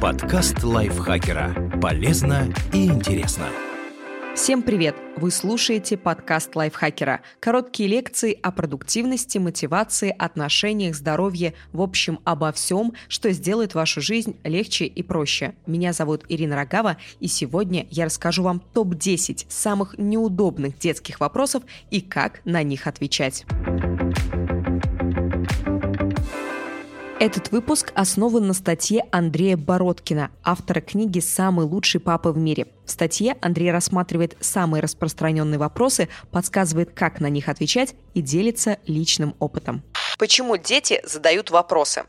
Подкаст лайфхакера. Полезно и интересно. Всем привет! Вы слушаете подкаст лайфхакера. Короткие лекции о продуктивности, мотивации, отношениях, здоровье, в общем, обо всем, что сделает вашу жизнь легче и проще. Меня зовут Ирина Рогава, и сегодня я расскажу вам топ-10 самых неудобных детских вопросов и как на них отвечать. Этот выпуск основан на статье Андрея Бородкина, автора книги «Самый лучший папа в мире». В статье Андрей рассматривает самые распространенные вопросы, подсказывает, как на них отвечать и делится личным опытом. Почему дети задают вопросы?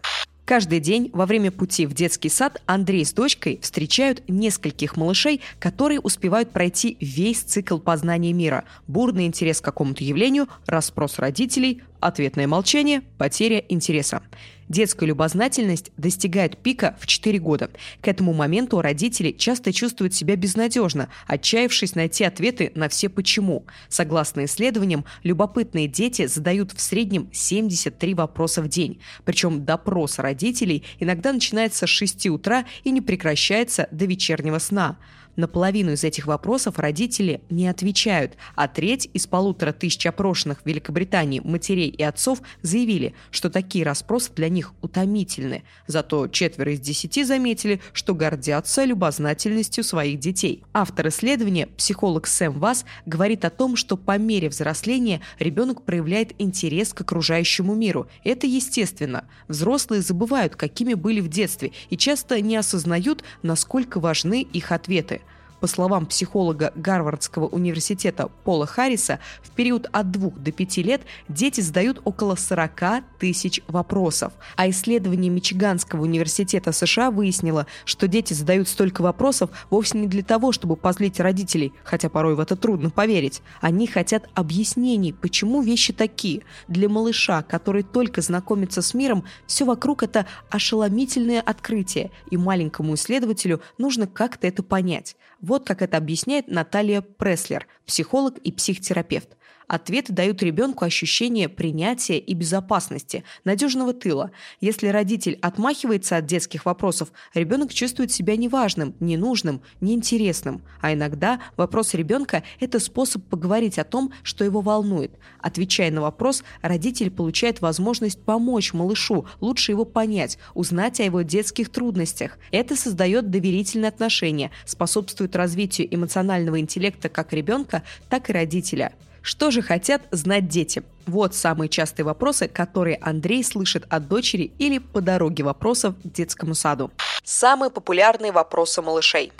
Каждый день во время пути в детский сад Андрей с дочкой встречают нескольких малышей, которые успевают пройти весь цикл познания мира. Бурный интерес к какому-то явлению, расспрос родителей, ответное молчание, потеря интереса. Детская любознательность достигает пика в 4 года. К этому моменту родители часто чувствуют себя безнадежно, отчаявшись найти ответы на все «почему». Согласно исследованиям, любопытные дети задают в среднем 73 вопроса в день. Причем допрос родителей иногда начинается с 6 утра и не прекращается до вечернего сна. На половину из этих вопросов родители не отвечают, а треть из полутора тысяч опрошенных в Великобритании матерей и отцов заявили, что такие расспросы для них утомительны. Зато четверо из десяти заметили, что гордятся любознательностью своих детей. Автор исследования, психолог Сэм Вас, говорит о том, что по мере взросления ребенок проявляет интерес к окружающему миру. Это естественно. Взрослые забывают, какими были в детстве, и часто не осознают, насколько важны их ответы. По словам психолога Гарвардского университета Пола Харриса, в период от 2 до 5 лет дети задают около 40 тысяч вопросов. А исследование Мичиганского университета США выяснило, что дети задают столько вопросов вовсе не для того, чтобы позлить родителей, хотя порой в это трудно поверить. Они хотят объяснений, почему вещи такие. Для малыша, который только знакомится с миром, все вокруг это ошеломительное открытие, и маленькому исследователю нужно как-то это понять. Вот как это объясняет Наталья Преслер, психолог и психотерапевт. Ответы дают ребенку ощущение принятия и безопасности, надежного тыла. Если родитель отмахивается от детских вопросов, ребенок чувствует себя неважным, ненужным, неинтересным. А иногда вопрос ребенка – это способ поговорить о том, что его волнует. Отвечая на вопрос, родитель получает возможность помочь малышу, лучше его понять, узнать о его детских трудностях. Это создает доверительные отношения, способствует развитию эмоционального интеллекта как ребенка, так и родителя. Что же хотят знать дети? Вот самые частые вопросы, которые Андрей слышит от дочери или по дороге вопросов к детскому саду. Самые популярные вопросы малышей.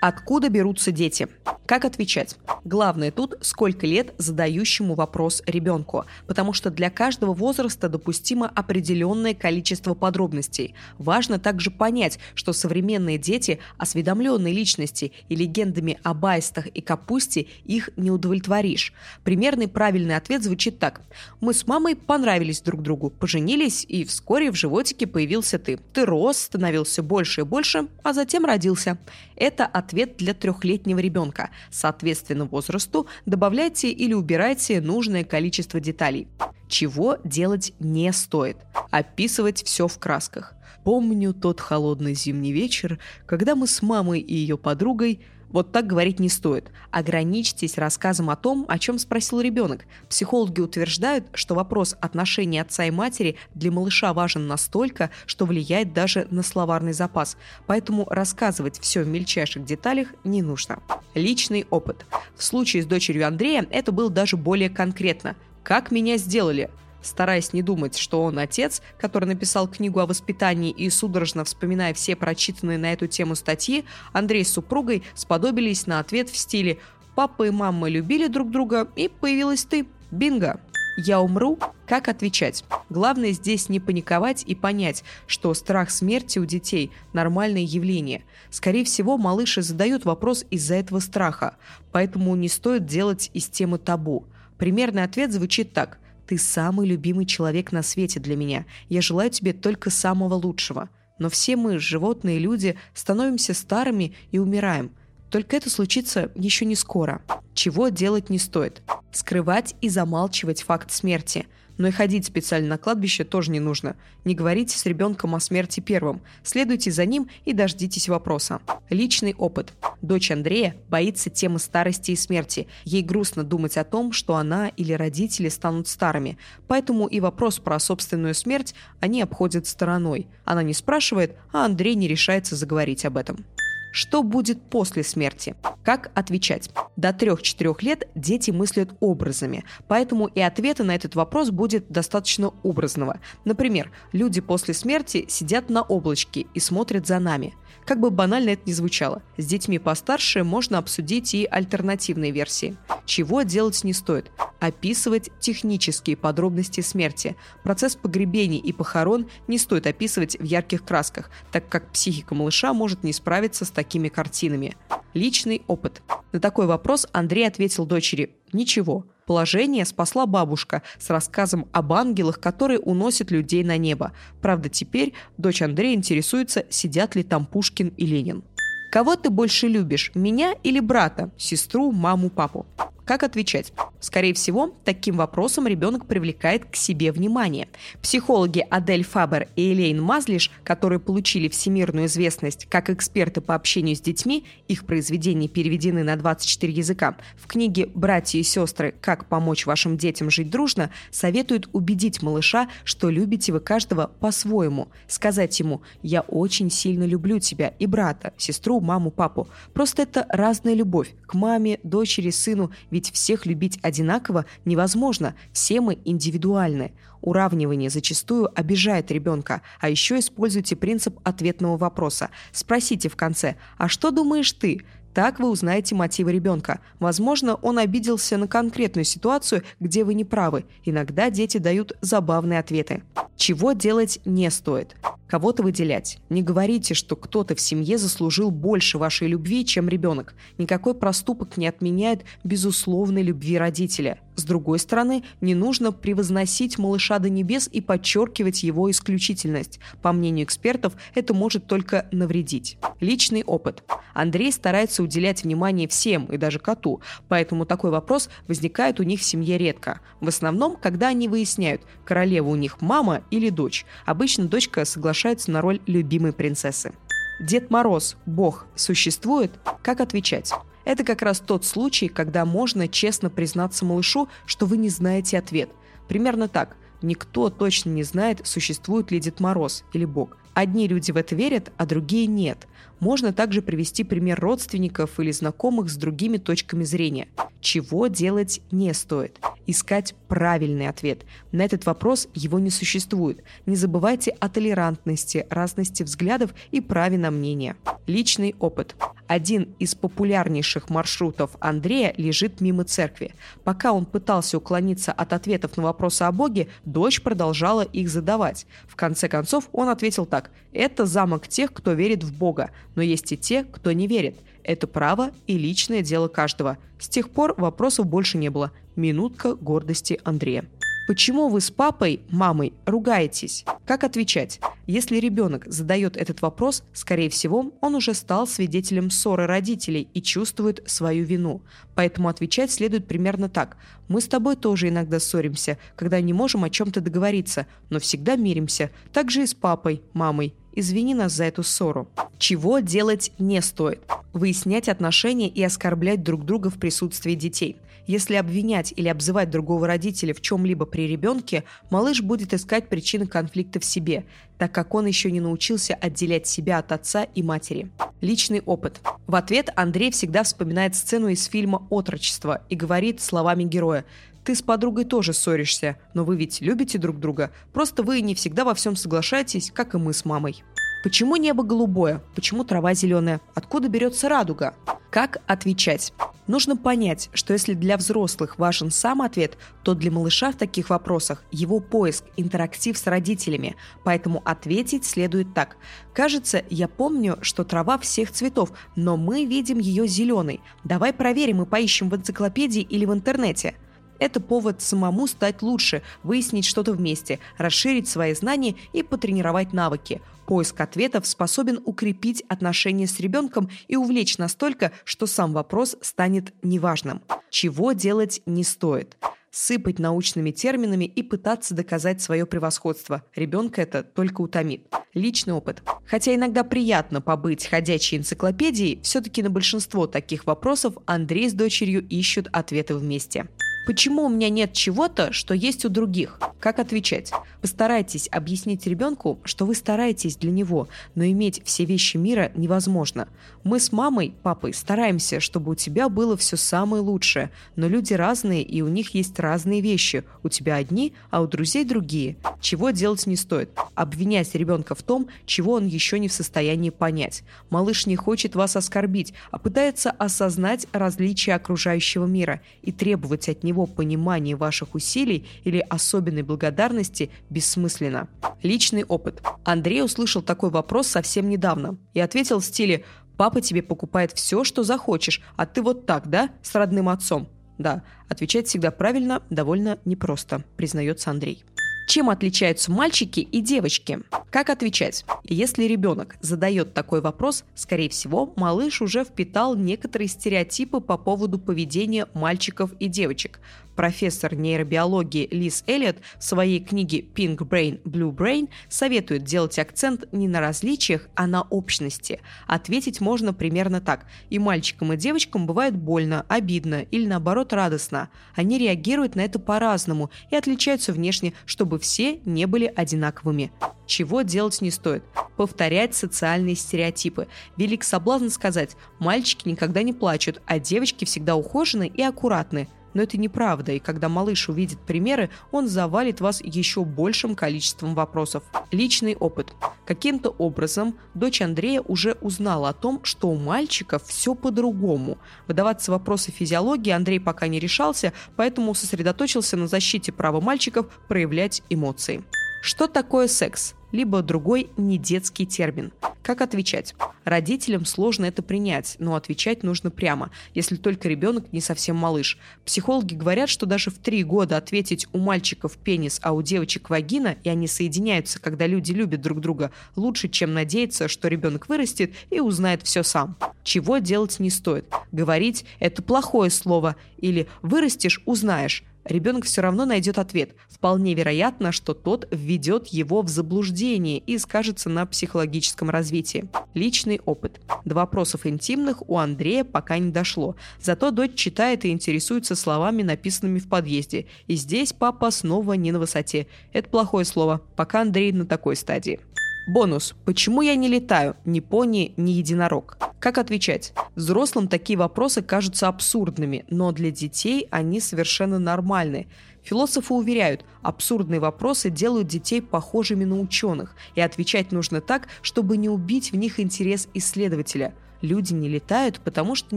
Откуда берутся дети? Как отвечать? Главное тут, сколько лет задающему вопрос ребенку, потому что для каждого возраста допустимо определенное количество подробностей. Важно также понять, что современные дети – осведомленные личности, и легендами о байстах и капусте их не удовлетворишь. Примерный правильный ответ звучит так. «Мы с мамой понравились друг другу, поженились, и вскоре в животике появился ты. Ты рос, становился больше и больше, а затем родился». Это ответ для трехлетнего ребенка. Соответственно возрасту добавляйте или убирайте нужное количество деталей. Чего делать не стоит. Описывать все в красках. Помню тот холодный зимний вечер, когда мы с мамой и ее подругой вот так говорить не стоит. Ограничьтесь рассказом о том, о чем спросил ребенок. Психологи утверждают, что вопрос отношений отца и матери для малыша важен настолько, что влияет даже на словарный запас. Поэтому рассказывать все в мельчайших деталях не нужно. Личный опыт. В случае с дочерью Андрея это было даже более конкретно. «Как меня сделали?» Стараясь не думать, что он отец, который написал книгу о воспитании и судорожно вспоминая все прочитанные на эту тему статьи, Андрей с супругой сподобились на ответ в стиле «Папа и мама любили друг друга, и появилась ты. Бинго!» «Я умру?» Как отвечать? Главное здесь не паниковать и понять, что страх смерти у детей – нормальное явление. Скорее всего, малыши задают вопрос из-за этого страха, поэтому не стоит делать из темы табу. Примерный ответ звучит так – ты самый любимый человек на свете для меня. Я желаю тебе только самого лучшего. Но все мы, животные люди, становимся старыми и умираем. Только это случится еще не скоро. Чего делать не стоит? Скрывать и замалчивать факт смерти. Но и ходить специально на кладбище тоже не нужно. Не говорите с ребенком о смерти первым. Следуйте за ним и дождитесь вопроса. Личный опыт. Дочь Андрея боится темы старости и смерти. Ей грустно думать о том, что она или родители станут старыми. Поэтому и вопрос про собственную смерть они обходят стороной. Она не спрашивает, а Андрей не решается заговорить об этом. Что будет после смерти? Как отвечать? До 3-4 лет дети мыслят образами, поэтому и ответа на этот вопрос будет достаточно образного. Например, люди после смерти сидят на облачке и смотрят за нами – как бы банально это ни звучало, с детьми постарше можно обсудить и альтернативные версии. Чего делать не стоит? Описывать технические подробности смерти. Процесс погребений и похорон не стоит описывать в ярких красках, так как психика малыша может не справиться с такими картинами. Личный опыт. На такой вопрос Андрей ответил дочери «Ничего». Положение спасла бабушка с рассказом об ангелах, которые уносят людей на небо. Правда, теперь дочь Андрея интересуется, сидят ли там Пушкин и Ленин. Кого ты больше любишь, меня или брата, сестру, маму, папу? Как отвечать? Скорее всего, таким вопросом ребенок привлекает к себе внимание. Психологи Адель Фабер и Элейн Мазлиш, которые получили всемирную известность как эксперты по общению с детьми, их произведения переведены на 24 языка, в книге «Братья и сестры. Как помочь вашим детям жить дружно» советуют убедить малыша, что любите вы каждого по-своему. Сказать ему «Я очень сильно люблю тебя и брата, сестру, маму, папу». Просто это разная любовь к маме, дочери, сыну, ведь всех любить одинаково невозможно, все мы индивидуальны. Уравнивание зачастую обижает ребенка, а еще используйте принцип ответного вопроса. Спросите в конце «А что думаешь ты?» Так вы узнаете мотивы ребенка. Возможно, он обиделся на конкретную ситуацию, где вы не правы. Иногда дети дают забавные ответы. Чего делать не стоит? Кого-то выделять. Не говорите, что кто-то в семье заслужил больше вашей любви, чем ребенок. Никакой проступок не отменяет безусловной любви родителя. С другой стороны, не нужно превозносить малыша до небес и подчеркивать его исключительность. По мнению экспертов, это может только навредить. Личный опыт. Андрей старается уделять внимание всем и даже коту, поэтому такой вопрос возникает у них в семье редко. В основном, когда они выясняют, королева у них мама или дочь. Обычно дочка соглашается на роль любимой принцессы. Дед Мороз, Бог, существует? Как отвечать? Это как раз тот случай, когда можно честно признаться малышу, что вы не знаете ответ. Примерно так. Никто точно не знает, существует ли Дед Мороз или Бог. Одни люди в это верят, а другие нет. Можно также привести пример родственников или знакомых с другими точками зрения. Чего делать не стоит? Искать правильный ответ. На этот вопрос его не существует. Не забывайте о толерантности, разности взглядов и праве на мнение. Личный опыт. Один из популярнейших маршрутов Андрея лежит мимо церкви. Пока он пытался уклониться от ответов на вопросы о Боге, дочь продолжала их задавать. В конце концов он ответил так. «Это замок тех, кто верит в Бога, но есть и те, кто не верит. Это право и личное дело каждого». С тех пор вопросов больше не было. Минутка гордости Андрея. Почему вы с папой, мамой ругаетесь? Как отвечать? Если ребенок задает этот вопрос, скорее всего, он уже стал свидетелем ссоры родителей и чувствует свою вину. Поэтому отвечать следует примерно так. Мы с тобой тоже иногда ссоримся, когда не можем о чем-то договориться, но всегда миримся. Так же и с папой, мамой. Извини нас за эту ссору. Чего делать не стоит? Выяснять отношения и оскорблять друг друга в присутствии детей. Если обвинять или обзывать другого родителя в чем-либо при ребенке, малыш будет искать причины конфликта в себе, так как он еще не научился отделять себя от отца и матери. Личный опыт. В ответ Андрей всегда вспоминает сцену из фильма «Отрочество» и говорит словами героя ты с подругой тоже ссоришься, но вы ведь любите друг друга. Просто вы не всегда во всем соглашаетесь, как и мы с мамой. Почему небо голубое? Почему трава зеленая? Откуда берется радуга? Как отвечать? Нужно понять, что если для взрослых важен сам ответ, то для малыша в таких вопросах его поиск, интерактив с родителями. Поэтому ответить следует так. Кажется, я помню, что трава всех цветов, но мы видим ее зеленой. Давай проверим и поищем в энциклопедии или в интернете. Это повод самому стать лучше, выяснить что-то вместе, расширить свои знания и потренировать навыки. Поиск ответов способен укрепить отношения с ребенком и увлечь настолько, что сам вопрос станет неважным. Чего делать не стоит? сыпать научными терминами и пытаться доказать свое превосходство. Ребенка это только утомит. Личный опыт. Хотя иногда приятно побыть ходячей энциклопедией, все-таки на большинство таких вопросов Андрей с дочерью ищут ответы вместе. Почему у меня нет чего-то, что есть у других? Как отвечать? Постарайтесь объяснить ребенку, что вы стараетесь для него, но иметь все вещи мира невозможно. Мы с мамой, папой стараемся, чтобы у тебя было все самое лучшее, но люди разные и у них есть разные вещи. У тебя одни, а у друзей другие. Чего делать не стоит? Обвинять ребенка в том, чего он еще не в состоянии понять. Малыш не хочет вас оскорбить, а пытается осознать различия окружающего мира и требовать от него его понимание ваших усилий или особенной благодарности бессмысленно. Личный опыт. Андрей услышал такой вопрос совсем недавно и ответил в стиле «Папа тебе покупает все, что захочешь, а ты вот так, да, с родным отцом?» Да, отвечать всегда правильно довольно непросто, признается Андрей. Чем отличаются мальчики и девочки? Как отвечать? Если ребенок задает такой вопрос, скорее всего, малыш уже впитал некоторые стереотипы по поводу поведения мальчиков и девочек профессор нейробиологии Лиз Эллиот в своей книге Pink Brain, Blue Brain советует делать акцент не на различиях, а на общности. Ответить можно примерно так. И мальчикам, и девочкам бывает больно, обидно или наоборот радостно. Они реагируют на это по-разному и отличаются внешне, чтобы все не были одинаковыми. Чего делать не стоит? Повторять социальные стереотипы. Велик соблазн сказать, мальчики никогда не плачут, а девочки всегда ухожены и аккуратны. Но это неправда, и когда малыш увидит примеры, он завалит вас еще большим количеством вопросов. Личный опыт. Каким-то образом дочь Андрея уже узнала о том, что у мальчиков все по-другому. Выдаваться вопросы физиологии Андрей пока не решался, поэтому сосредоточился на защите права мальчиков проявлять эмоции. Что такое секс? Либо другой недетский термин. Как отвечать? Родителям сложно это принять, но отвечать нужно прямо, если только ребенок не совсем малыш. Психологи говорят, что даже в три года ответить у мальчиков пенис, а у девочек вагина, и они соединяются, когда люди любят друг друга, лучше, чем надеяться, что ребенок вырастет и узнает все сам. Чего делать не стоит. Говорить – это плохое слово, или «вырастешь – узнаешь» ребенок все равно найдет ответ. Вполне вероятно, что тот введет его в заблуждение и скажется на психологическом развитии. Личный опыт. До вопросов интимных у Андрея пока не дошло. Зато дочь читает и интересуется словами, написанными в подъезде. И здесь папа снова не на высоте. Это плохое слово. Пока Андрей на такой стадии. Бонус. Почему я не летаю? Ни пони, ни единорог. Как отвечать? Взрослым такие вопросы кажутся абсурдными, но для детей они совершенно нормальны. Философы уверяют, абсурдные вопросы делают детей похожими на ученых, и отвечать нужно так, чтобы не убить в них интерес исследователя – Люди не летают, потому что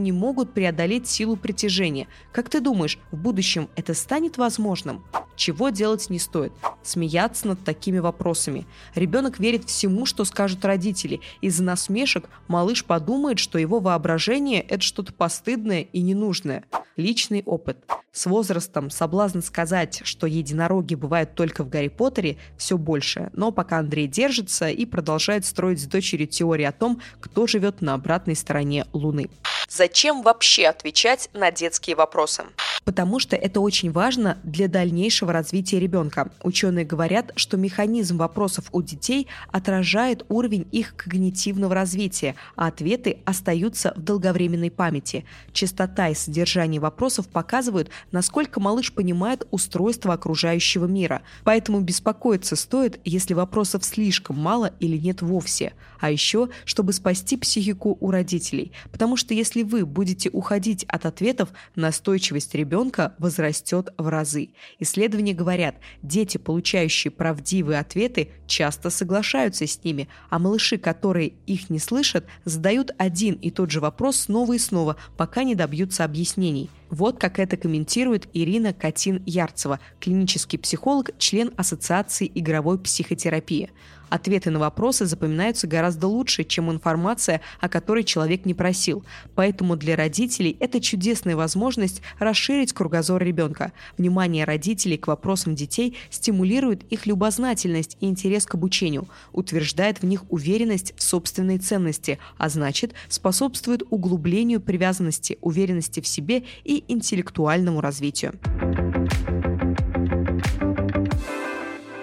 не могут преодолеть силу притяжения. Как ты думаешь, в будущем это станет возможным? Чего делать не стоит? Смеяться над такими вопросами. Ребенок верит всему, что скажут родители. Из-за насмешек малыш подумает, что его воображение – это что-то постыдное и ненужное. Личный опыт. С возрастом соблазн сказать, что единороги бывают только в Гарри Поттере, все больше. Но пока Андрей держится и продолжает строить с дочерью теории о том, кто живет на обратной стороне Луны. Зачем вообще отвечать на детские вопросы? Потому что это очень важно для дальнейшего развития ребенка. Ученые говорят, что механизм вопросов у детей отражает уровень их когнитивного развития, а ответы остаются в долговременной памяти. Частота и содержание вопросов показывают, насколько малыш понимает устройство окружающего мира. Поэтому беспокоиться стоит, если вопросов слишком мало или нет вовсе. А еще, чтобы спасти психику у родителей. Потому что если если вы будете уходить от ответов, настойчивость ребенка возрастет в разы. Исследования говорят, дети, получающие правдивые ответы, часто соглашаются с ними, а малыши, которые их не слышат, задают один и тот же вопрос снова и снова, пока не добьются объяснений. Вот как это комментирует Ирина Катин-Ярцева, клинический психолог, член Ассоциации игровой психотерапии. Ответы на вопросы запоминаются гораздо лучше, чем информация, о которой человек не просил. Поэтому для родителей это чудесная возможность расширить кругозор ребенка. Внимание родителей к вопросам детей стимулирует их любознательность и интерес к обучению, утверждает в них уверенность в собственной ценности, а значит способствует углублению привязанности, уверенности в себе интеллектуальному развитию.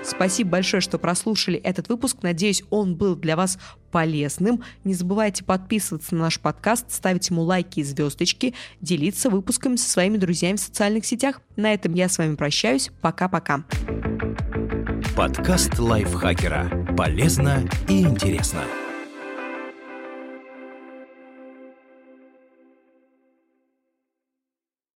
Спасибо большое, что прослушали этот выпуск. Надеюсь, он был для вас полезным. Не забывайте подписываться на наш подкаст, ставить ему лайки и звездочки, делиться выпусками со своими друзьями в социальных сетях. На этом я с вами прощаюсь. Пока-пока. Подкаст лайфхакера. Полезно и интересно.